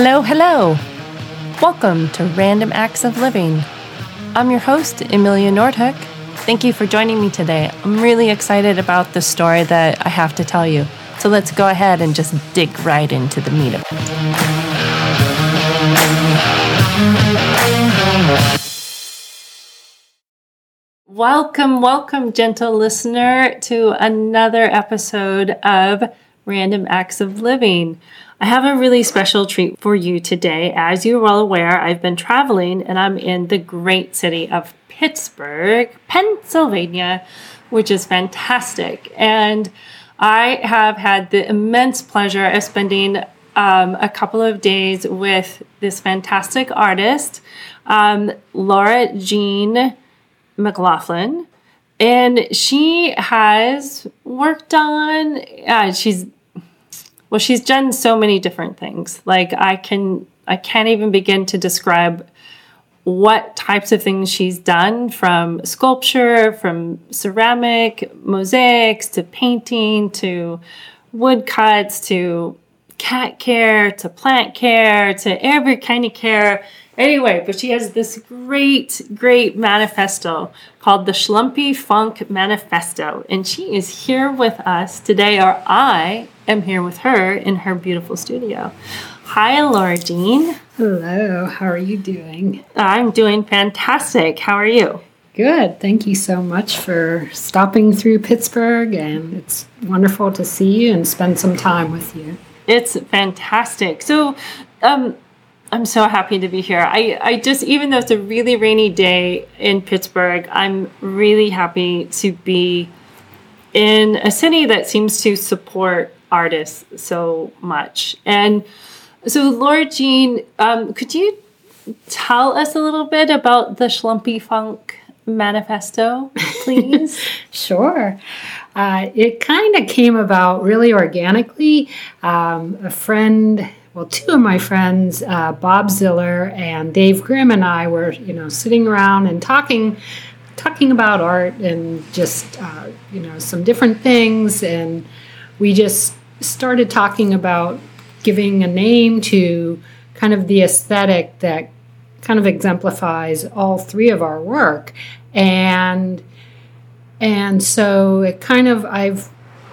Hello, hello. Welcome to Random Acts of Living. I'm your host, Emilia Nordhook. Thank you for joining me today. I'm really excited about the story that I have to tell you. So let's go ahead and just dig right into the meat of it. Welcome, welcome, gentle listener, to another episode of Random Acts of Living. I have a really special treat for you today. As you're well aware, I've been traveling and I'm in the great city of Pittsburgh, Pennsylvania, which is fantastic. And I have had the immense pleasure of spending um, a couple of days with this fantastic artist, um, Laura Jean McLaughlin. And she has worked on, uh, she's well, she's done so many different things. Like I can I can't even begin to describe what types of things she's done from sculpture, from ceramic, mosaics to painting to woodcuts to cat care to plant care to every kind of care. Anyway, but she has this great, great manifesto called the Schlumpy Funk Manifesto. And she is here with us today, or I am here with her in her beautiful studio. Hi, Laura Jean. Hello, how are you doing? I'm doing fantastic. How are you? Good. Thank you so much for stopping through Pittsburgh, and it's wonderful to see you and spend some time with you. It's fantastic. So, um, I'm so happy to be here. I, I just, even though it's a really rainy day in Pittsburgh, I'm really happy to be in a city that seems to support artists so much. And so, Laura Jean, um, could you tell us a little bit about the Schlumpy Funk manifesto, please? sure. Uh, it kind of came about really organically. Um, a friend well, two of my friends, uh, Bob Ziller and Dave Grimm, and I were, you know, sitting around and talking, talking about art and just, uh, you know, some different things, and we just started talking about giving a name to kind of the aesthetic that kind of exemplifies all three of our work, and and so it kind of I've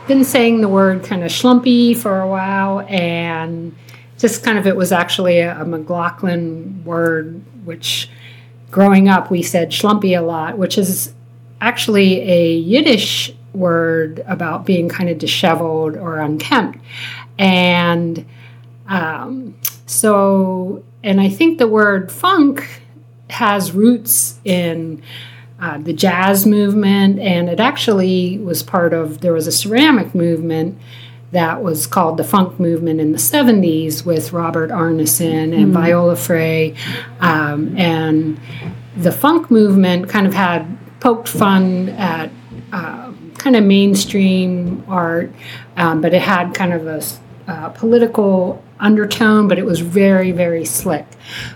been saying the word kind of schlumpy for a while, and just kind of it was actually a, a McLaughlin word, which growing up we said schlumpy a lot, which is actually a Yiddish word about being kind of disheveled or unkempt. And um, so, and I think the word funk has roots in uh, the jazz movement, and it actually was part of, there was a ceramic movement that was called the funk movement in the 70s with Robert Arneson and mm-hmm. Viola Frey. Um, and the funk movement kind of had poked fun at uh, kind of mainstream art, um, but it had kind of a uh, political undertone, but it was very, very slick.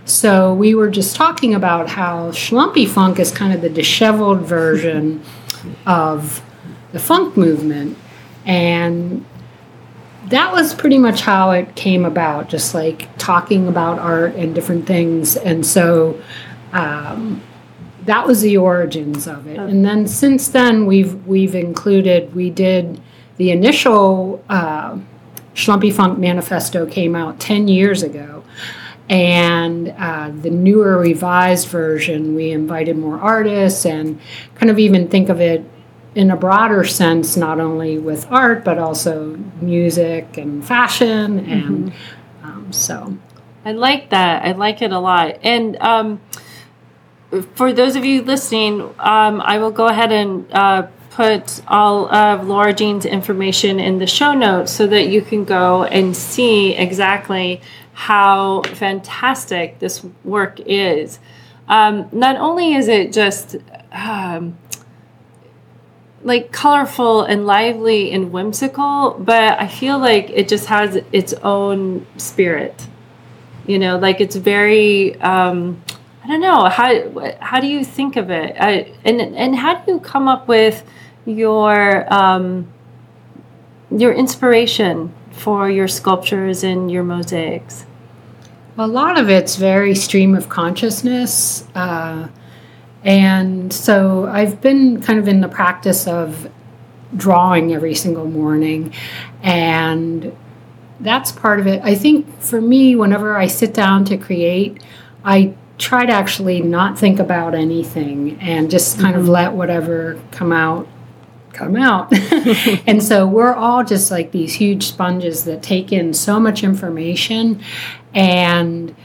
So we were just talking about how schlumpy funk is kind of the disheveled version of the funk movement. And that was pretty much how it came about, just like talking about art and different things. And so um, that was the origins of it. And then since then, we've we've included. We did the initial uh, Schlumpy Funk Manifesto came out ten years ago, and uh, the newer revised version we invited more artists and kind of even think of it in a broader sense, not only with art, but also music and fashion. And mm-hmm. um, so. I like that. I like it a lot. And um, for those of you listening, um, I will go ahead and uh, put all of Laura Jean's information in the show notes so that you can go and see exactly how fantastic this work is. Um, not only is it just um, like colorful and lively and whimsical, but I feel like it just has its own spirit. You know, like it's very um, I don't know how how do you think of it, I, and and how do you come up with your um, your inspiration for your sculptures and your mosaics? A lot of it's very stream of consciousness. Uh, and so I've been kind of in the practice of drawing every single morning. And that's part of it. I think for me, whenever I sit down to create, I try to actually not think about anything and just kind mm-hmm. of let whatever come out come out. and so we're all just like these huge sponges that take in so much information and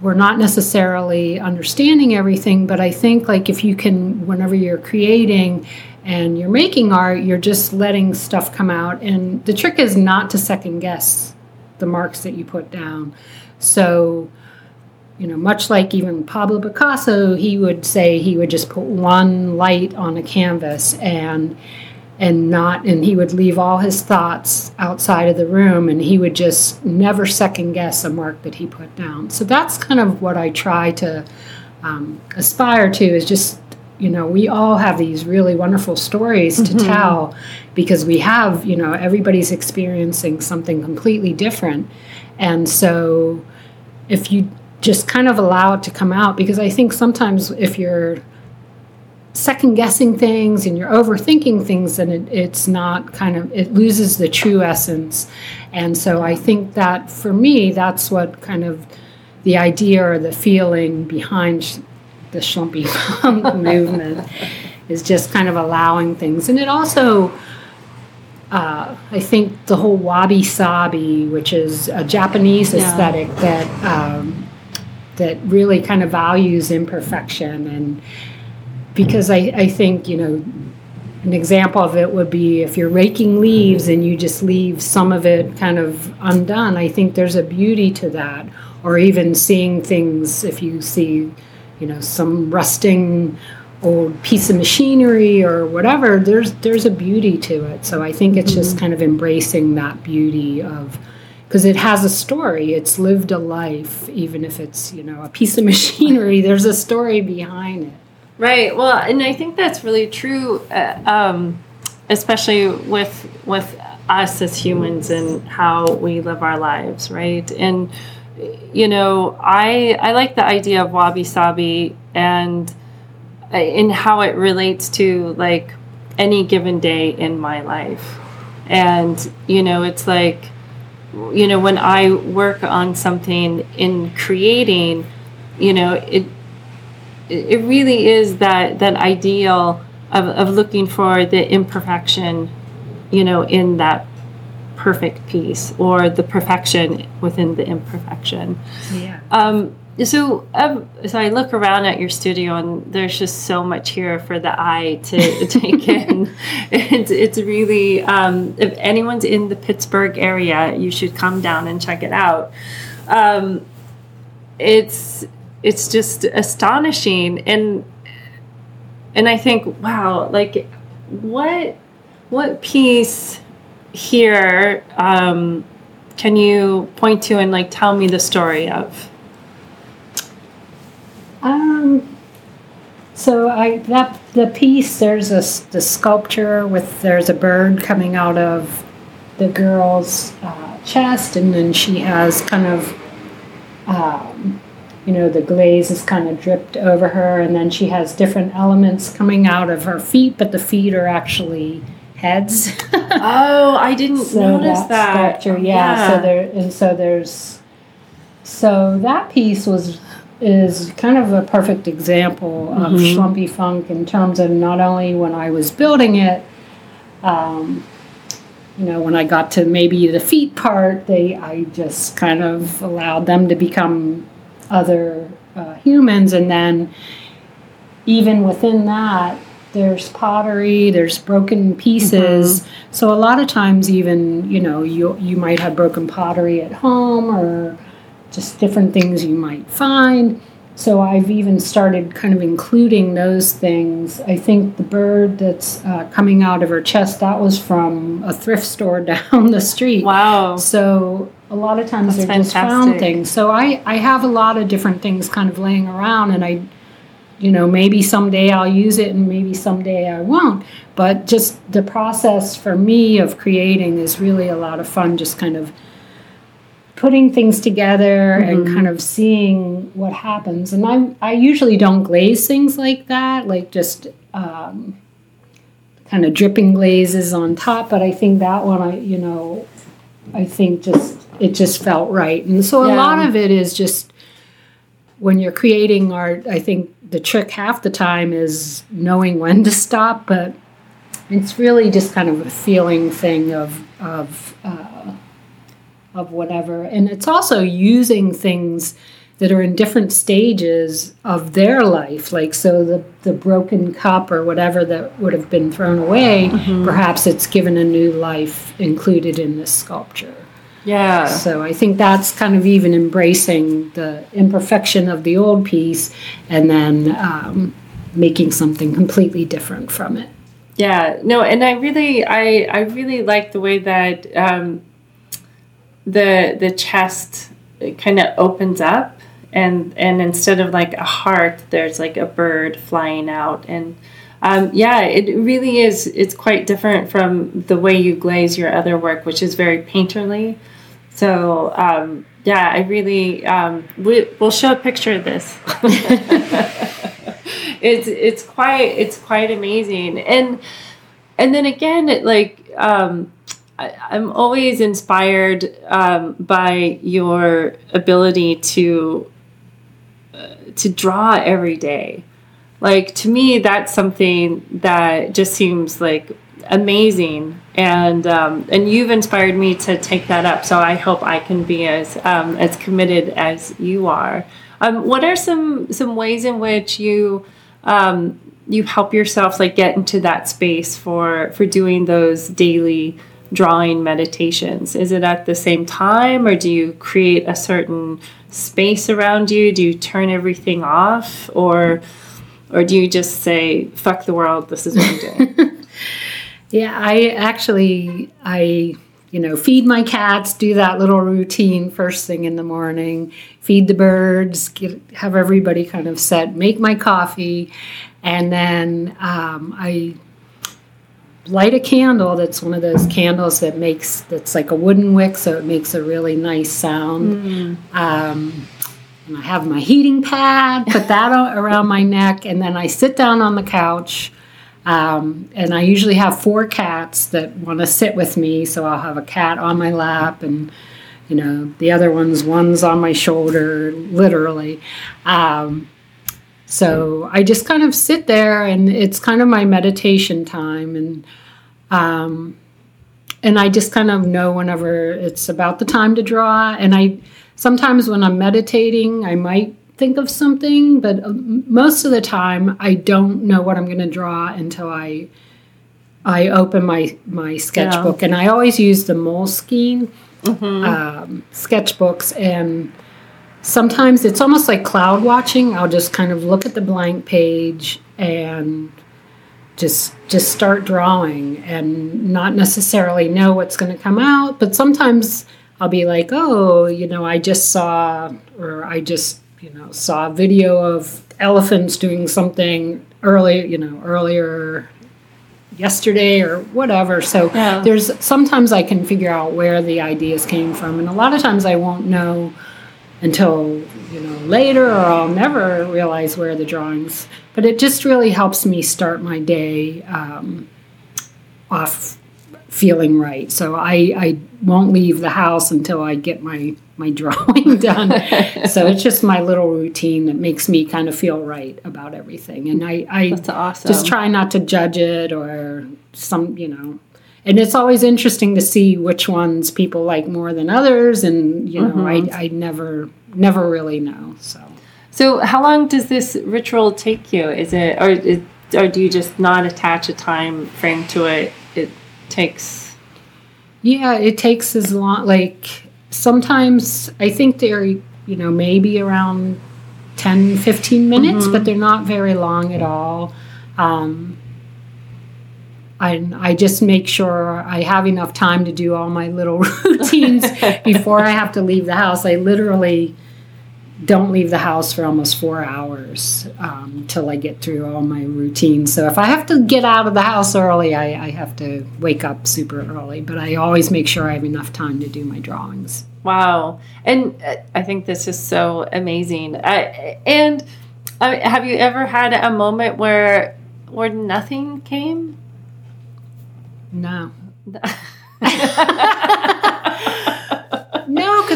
we're not necessarily understanding everything, but I think like if you can whenever you're creating and you're making art, you're just letting stuff come out and the trick is not to second guess the marks that you put down. So you know, much like even Pablo Picasso, he would say he would just put one light on a canvas and and not and he would leave all his thoughts outside of the room and he would just never second guess a mark that he put down. So that's kind of what I try to um, aspire to is just you know we all have these really wonderful stories to mm-hmm. tell because we have you know everybody's experiencing something completely different and so if you just kind of allow it to come out because I think sometimes if you're second guessing things and you're overthinking things, then it, it's not kind of, it loses the true essence. And so I think that for me, that's what kind of the idea or the feeling behind the Schlumpy movement is just kind of allowing things. And it also, uh, I think the whole wabi sabi, which is a Japanese yeah. aesthetic that um, that really kind of values imperfection and because I, I think you know an example of it would be if you're raking leaves and you just leave some of it kind of undone i think there's a beauty to that or even seeing things if you see you know some rusting old piece of machinery or whatever there's there's a beauty to it so i think it's mm-hmm. just kind of embracing that beauty of because it has a story. It's lived a life, even if it's you know a piece of machinery. There's a story behind it. Right. Well, and I think that's really true, uh, um, especially with with us as humans and how we live our lives. Right. And you know, I I like the idea of wabi sabi and uh, in how it relates to like any given day in my life. And you know, it's like you know, when I work on something in creating, you know, it it really is that that ideal of, of looking for the imperfection, you know, in that perfect piece or the perfection within the imperfection. Yeah. Um, so, um, so I look around at your studio, and there's just so much here for the eye to take in. It's, it's really, um, if anyone's in the Pittsburgh area, you should come down and check it out. Um, it's it's just astonishing, and and I think, wow, like what what piece here um, can you point to and like tell me the story of? Um, so I that the piece there's a the sculpture with there's a bird coming out of the girl's uh, chest, and then she has kind of. Um, you know, the glaze is kind of dripped over her, and then she has different elements coming out of her feet, but the feet are actually heads. oh, I didn't so notice that. Sculpture, yeah. yeah. So there, and so there's, so that piece was is kind of a perfect example of mm-hmm. Schlumpy Funk in terms of not only when I was building it, um, you know, when I got to maybe the feet part, they I just kind of allowed them to become other uh, humans, and then even within that, there's pottery, there's broken pieces. Mm-hmm. So a lot of times, even you know, you you might have broken pottery at home or just different things you might find. So I've even started kind of including those things. I think the bird that's uh, coming out of her chest that was from a thrift store down the street. Wow! So a lot of times that's they're fantastic. just found things. So I I have a lot of different things kind of laying around, and I, you know, maybe someday I'll use it, and maybe someday I won't. But just the process for me of creating is really a lot of fun. Just kind of putting things together and kind of seeing what happens. And I I usually don't glaze things like that, like just um, kind of dripping glazes on top. But I think that one, I you know, I think just it just felt right. And so a Yeah. lot of it is just when you're creating art. I think the trick half the time is knowing when to stop, but it's really just kind of a feeling thing of of uh, of whatever, and it's also using things that are in different stages of their life. Like so, the the broken cup or whatever that would have been thrown away, perhaps it's given a new life included in this sculpture. Yeah. So I think that's kind of even embracing the imperfection of the old piece, and then um, making something completely different from it. Yeah, no, and I really, I, I really like the way that um, the the chest kind of opens up, and and instead of like a heart, there's like a bird flying out, and um, yeah, it really is. It's quite different from the way you glaze your other work, which is very painterly. So um, yeah, I really um, we, we'll show a picture of this. it's it's quite it's quite amazing and and then again it like um I, i'm always inspired um, by your ability to uh, to draw every day like to me that's something that just seems like amazing. And um, and you've inspired me to take that up. So i hope i can be as um, as committed as you are. Um, what are some some ways in which you um, you help yourself like get into that space for for doing those daily drawing meditations? Is it at the same time or do you create a certain space around you? Do you turn everything off or or do you just say fuck the world this is what i'm doing Yeah, I actually I you know feed my cats, do that little routine first thing in the morning, feed the birds, get, have everybody kind of set, make my coffee, and then um, I light a candle. That's one of those candles that makes that's like a wooden wick, so it makes a really nice sound. Um, and I have my heating pad, put that around my neck, and then I sit down on the couch. Um, and I usually have four cats that want to sit with me, so I'll have a cat on my lap, and you know the other ones, one's on my shoulder, literally. Um, so I just kind of sit there, and it's kind of my meditation time, and um, and I just kind of know whenever it's about the time to draw, and I sometimes when I'm meditating, I might think of something, but uh, most of the time I don't know what I'm going to draw until I I open my my sketchbook, and I always use the Moleskine um, sketchbooks, and sometimes it's almost like cloud watching. I'll just kind of look at the blank page and just just start drawing and not necessarily know what's going to come out. But sometimes i'll be like oh you know i just saw or i just you know saw a video of elephants doing something early you know earlier yesterday or whatever so Yeah. there's sometimes i can figure out where the ideas came from and a lot of times i won't know until you know later or I'll never realize where the drawings but it just really helps me start my day um, off feeling right so I, I won't leave the house until I get my my drawing done so it's just my little routine that makes me kind of feel right about everything and I, I That's awesome. just try not to judge it or some you know and it's always interesting to see which ones people like more than others and you know I, mm-hmm. I never never really know so So, how long does this ritual take you? Is it, or, is, or do you just not attach a time frame to it? It takes. yeah it takes as long like sometimes i think they're you know maybe around 10 15 minutes but they're not very long at all um, I, I just make sure I have enough time to do all my little routines before I have to leave the house. I literally don't leave the house for almost four hours um, till I get through all my routines. So if I have to get out of the house early, I, I have to wake up super early. But I always make sure I have enough time to do my drawings. Wow. And uh, I think this is so amazing. Uh, and uh, have you ever had a moment where where nothing came? No.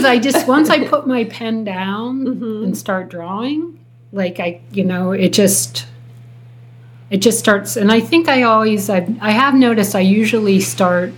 because I just once I put my pen down Mhm. and start drawing, like I, you know, it just it just starts. And I think I always I I have noticed I usually start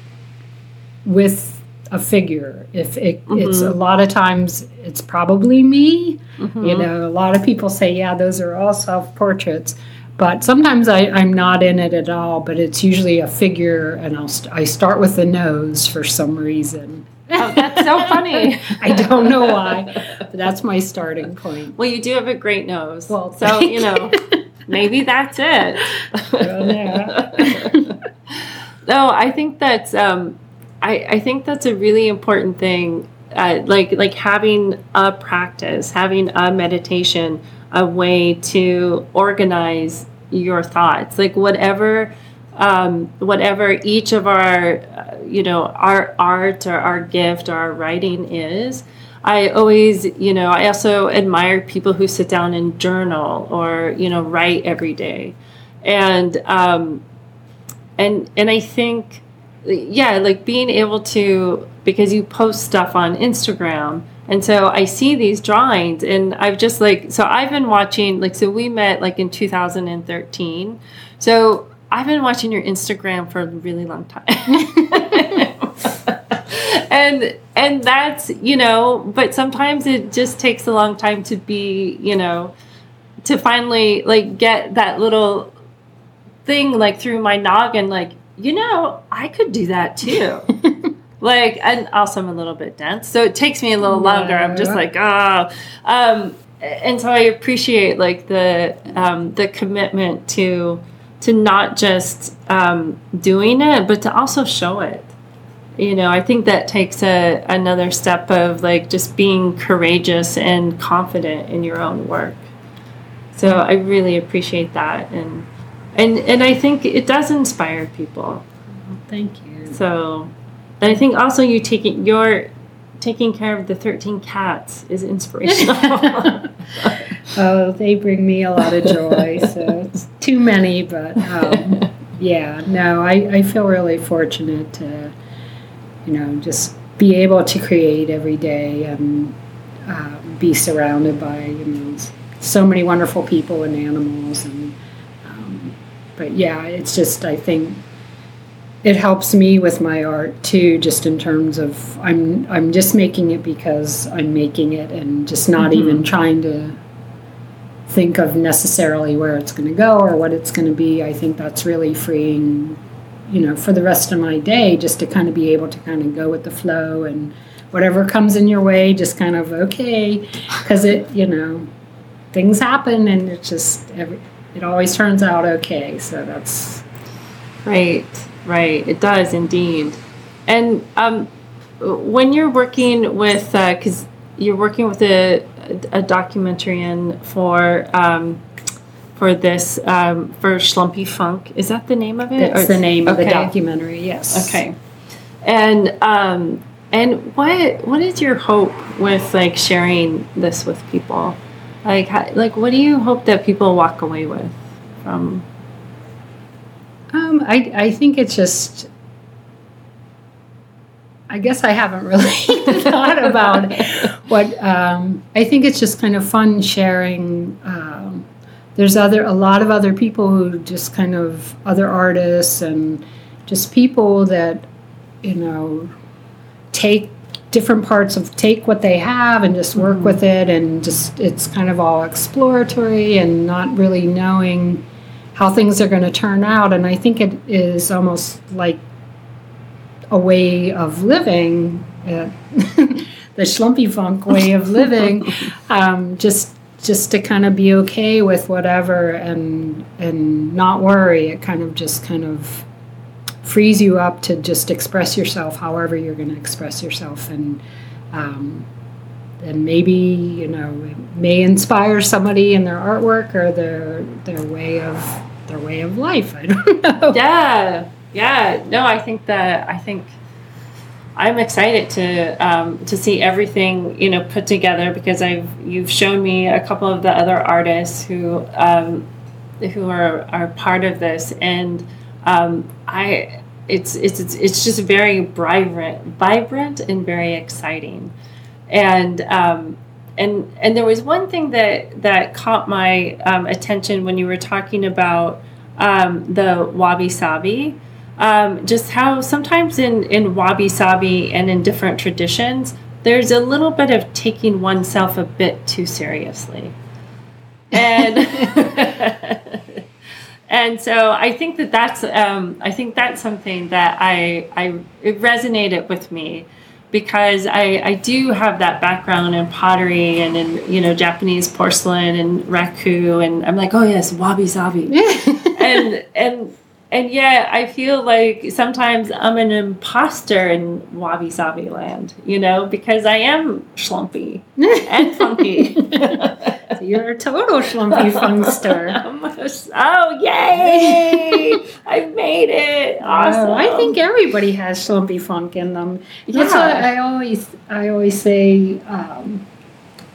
with a figure. If it, it's a lot of times it's probably me. You know, a lot of people say, yeah, those are all self portraits. But sometimes I, I'm not in it at all, but it's usually a figure, and I'll st- I start with the nose for some reason. Oh, so funny. I don't know why, but that's my starting point. Well, you do have a great nose. Well, so, you know, maybe that's it. No, I think that's um, I, I think that's a really important thing. Uh, like like having a practice, having a meditation, a way to organize your thoughts. Like whatever um, whatever each of our uh, you know our art or our gift or our writing is. I always, you know, I also admire people who sit down and journal or, you know, write every day. And um, and and I think yeah, like being able to because you post stuff on Instagram and so I see these drawings and I've just like so I've been watching like so we met like in 2013. So I've been watching your Instagram for a really long time. and and that's, you know, but sometimes it just takes a long time to be, you know, to finally like get that little thing like through my noggin like you know i could do that too. Like and also i'm a little bit dense so it takes me a little longer. I'm just like oh. Um and so i appreciate like the um the commitment to to not just um doing it but to also show it. You know i think that takes a another step of like just being courageous and confident in your own work. So i really appreciate that and and and i think it does inspire people. Thank you. so and i think also you taking your taking care of the 13 cats is inspirational Oh, they bring me a lot of joy. So it's too many, but um, yeah, no, I, I feel really fortunate to, you know, just be able to create every day and uh, be surrounded by, you know, so many wonderful people and animals. And, um, but yeah, it's just, I think it helps me with my art too, just in terms of I'm, I'm just making it because I'm making it and just not even trying to think of necessarily where it's going to go or what it's going to be. I think that's really freeing, you know, for the rest of my day, just to kind of be able to kind of go with the flow and whatever comes in your way, just kind of okay, because it, you know, things happen and it just every, it always turns out okay. So that's Right, right. It does indeed. And um, when you're working with, because you're working with a, a documentarian for um, for this um, for Schlumpy Funk, is that the name of it? that's Or- the name of the documentary. Yes. Okay. And um, and what what is your hope with like sharing this with people? Like how, like what do you hope that people walk away with from? Um, I, I think it's just. I guess I haven't really thought about what. Um, I think it's just kind of fun sharing. Um, there's other a lot of other people who just kind of other artists and just people that you know take different parts of take what they have and just work with it and just it's kind of all exploratory and not really knowing how things are going to turn out. And I think it is almost like a way of living, uh, the schlumpy funk way of living, um, just just to kind of be okay with whatever and and not worry. It kind of just kind of frees you up to just express yourself however you're going to express yourself and um, and maybe you know it may inspire somebody in their artwork or their their way of their way of life. I don't know. Yeah, yeah. No, I think that I think I'm excited to um, to see everything you know put together because I've you've shown me a couple of the other artists who um, who are are part of this, and um, I it's it's it's just very vibrant, vibrant and very exciting, and. Um, and and there was one thing that that caught my um, attention when you were talking about um, the wabi sabi um, just how sometimes in, in wabi sabi and in different traditions, there's a little bit of taking oneself a bit too seriously. And and so I think that that's um, I think that's something that I I it resonated with me because I, I do have that background in pottery and in you know Japanese porcelain and raku and I'm like oh yes wabi sabi and and and yet I feel like sometimes I'm an imposter in wabi sabi land, you know, because I am schlumpy and funky. so you're a total schlumpy funkster. oh, yay! I made it. Awesome. I think everybody has schlumpy funk in them. That's yeah. what I always I always say um,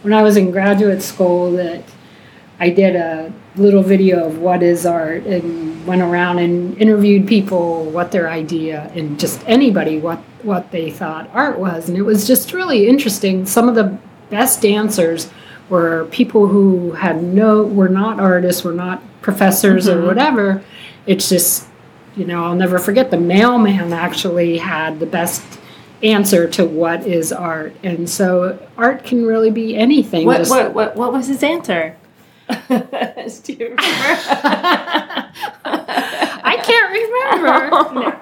when I was in graduate school that I did a little video of what is art and went around and interviewed people what their idea and just anybody what what they thought art was. And it was just really interesting. Some of the best dancers were people who had no were not artists were not professors mm-hmm. or whatever. It's just you know i'll never forget the mailman actually had the best answer to what is art. And so art can really be anything. What, what, what, what was his answer Do you remember? I can't remember. No.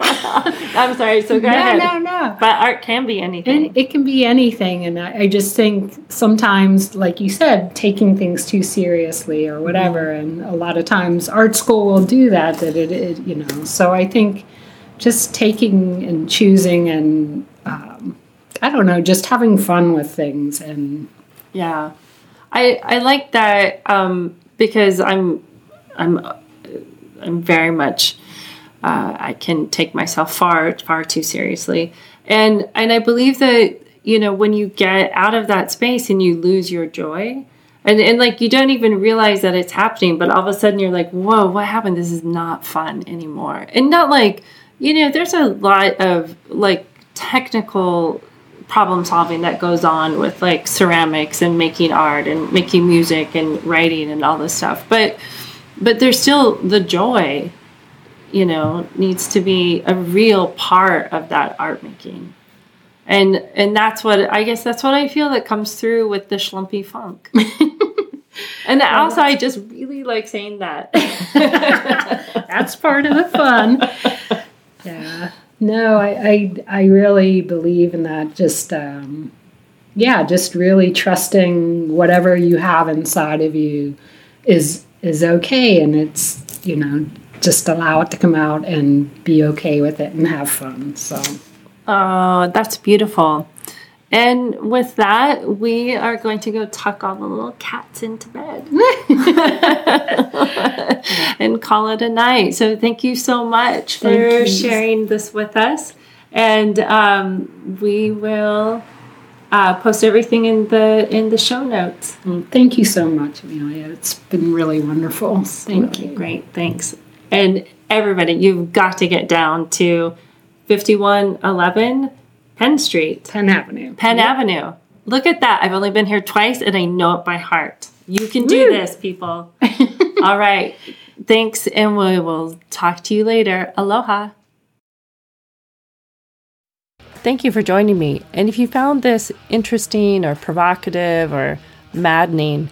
I'm sorry. So go no, ahead. No, no, But art can be anything. And it can be anything, and I, I, just think sometimes, like you said, taking things too seriously or whatever, mm-hmm. and a lot of times art school will do that. That it, it you know. So I think just taking and choosing and um, I don't know, just having fun with things and yeah I I like that um, because I'm I'm I'm very much uh, I can take myself far far too seriously, and and I believe that you know when you get out of that space and you lose your joy. And, and like you don't even realize that it's happening, but all of a sudden you're like, whoa, what happened? This is not fun anymore. And not like, you know, there's a lot of like technical problem solving that goes on with like ceramics and making art and making music and writing and all this stuff. But but there's still the joy you know needs to be a real part of that art making. And and that's what i guess that's what i feel that comes through with the schlumpy funk. And well, also i just really like saying that. That's part of the fun. Yeah no, I, I, I really believe in that. Just um, yeah, just really trusting whatever you have inside of you is is okay, and it's you know just allow it to come out and be okay with it and have fun. So, oh, that's beautiful. And with that, we are going to go tuck all the little cats into bed and call it a night. So, thank you so much for sharing this with us. And um, we will uh, post everything in the in the show notes. Well, thank you so much, Amelia. It's been really wonderful. Thank really you. Great, thanks. And everybody, you've got to get down to fifty one eleven Penn Street. Penn Avenue. Penn yep. Avenue. Look at that. I've only been here twice and I know it by heart. You can do Woo. this, people. All right. Thanks, and we will talk to you later. Aloha. Thank you for joining me. And if you found this interesting or provocative or maddening,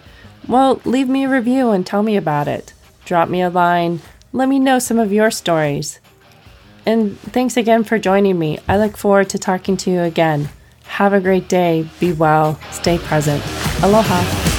well, leave me a review and tell me about it. Drop me a line. Let me know some of your stories. And thanks again for joining me. I look forward to talking to you again. Have a great day. Be well. Stay present. Aloha.